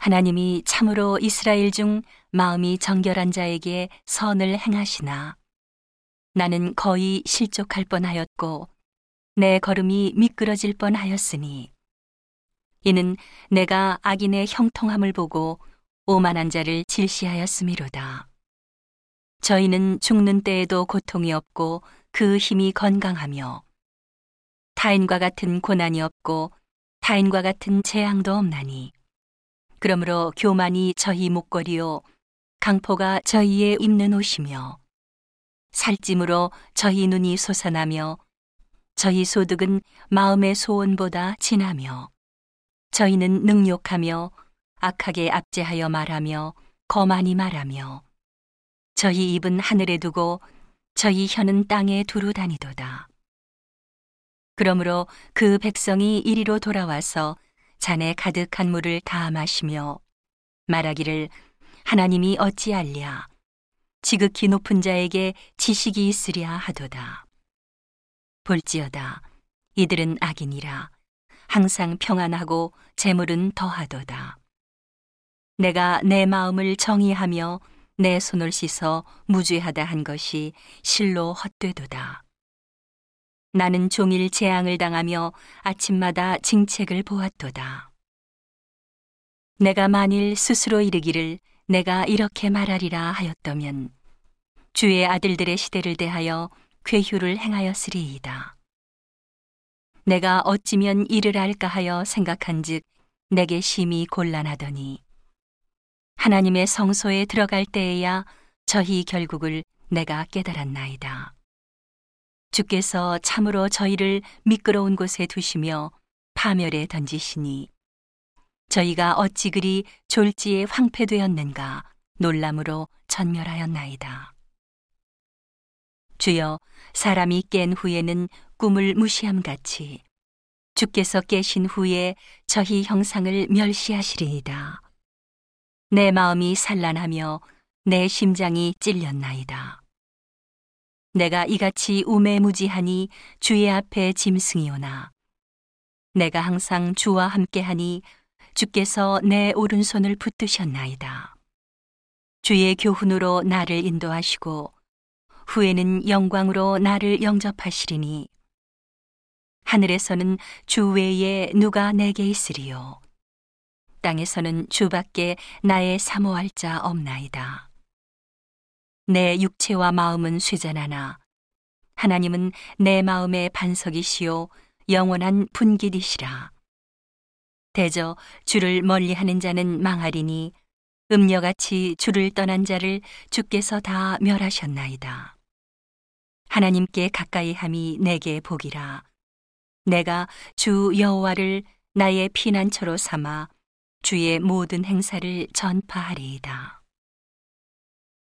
하나님이 참으로 이스라엘 중 마음이 정결한 자에게 선을 행하시나. 나는 거의 실족할 뻔하였고 내 걸음이 미끄러질 뻔하였으니. 이는 내가 악인의 형통함을 보고 오만한 자를 질시하였음이로다. 저희는 죽는 때에도 고통이 없고 그 힘이 건강하며 타인과 같은 고난이 없고 타인과 같은 재앙도 없나니 그러므로 교만이 저희 목걸이요 강포가 저희의 입는 옷이며 살찜으로 저희 눈이 솟아나며 저희 소득은 마음의 소원보다 진하며 저희는 능욕하며 악하게 압제하여 말하며 거만히 말하며 저희 입은 하늘에 두고 저희 혀는 땅에 두루 다니도다. 그러므로 그 백성이 이리로 돌아와서 잔에 가득한 물을 다 마시며 말하기를 하나님이 어찌 알랴 지극히 높은 자에게 지식이 있으랴 하도다. 볼지어다 이들은 악인이라 항상 평안하고 재물은 더하도다. 내가 내 마음을 정의하며 내 손을 씻어 무죄하다 한 것이 실로 헛되도다. 나는 종일 재앙을 당하며 아침마다 징책을 보았도다. 내가 만일 스스로 이르기를 내가 이렇게 말하리라 하였다면 주의 아들들의 시대를 대하여 괴휴를 행하였으리이다. 내가 어찌면 이를 할까 하여 생각한즉 내게 심히 곤란하더니 하나님의 성소에 들어갈 때에야 저희 결국을 내가 깨달았나이다. 주께서 참으로 저희를 미끄러운 곳에 두시며 파멸에 던지시니 저희가 어찌 그리 졸지에 황폐되었는가 놀람으로 전멸하였나이다. 주여 사람이 깬 후에는 꿈을 무시함 같이 주께서 깨신 후에 저희 형상을 멸시하시리이다. 내 마음이 산란하며 내 심장이 찔렸나이다. 내가 이같이 우매무지하니 주의 앞에 짐승이오나 내가 항상 주와 함께하니 주께서 내 오른손을 붙드셨나이다. 주의 교훈으로 나를 인도하시고 후에는 영광으로 나를 영접하시리니 하늘에서는 주 외에 누가 내게 있으리요 땅에서는 주밖에 나의 사모할 자 없나이다. 내 육체와 마음은 쇠잔하나 하나님은 내 마음의 반석이시요 영원한 분깃이시라. 대저 주를 멀리하는 자는 망하리니 음녀같이 주를 떠난 자를 주께서 다 멸하셨나이다. 하나님께 가까이 함이 내게 복이라. 내가 주 여호와를 나의 피난처로 삼아 주의 모든 행사를 전파하리이다.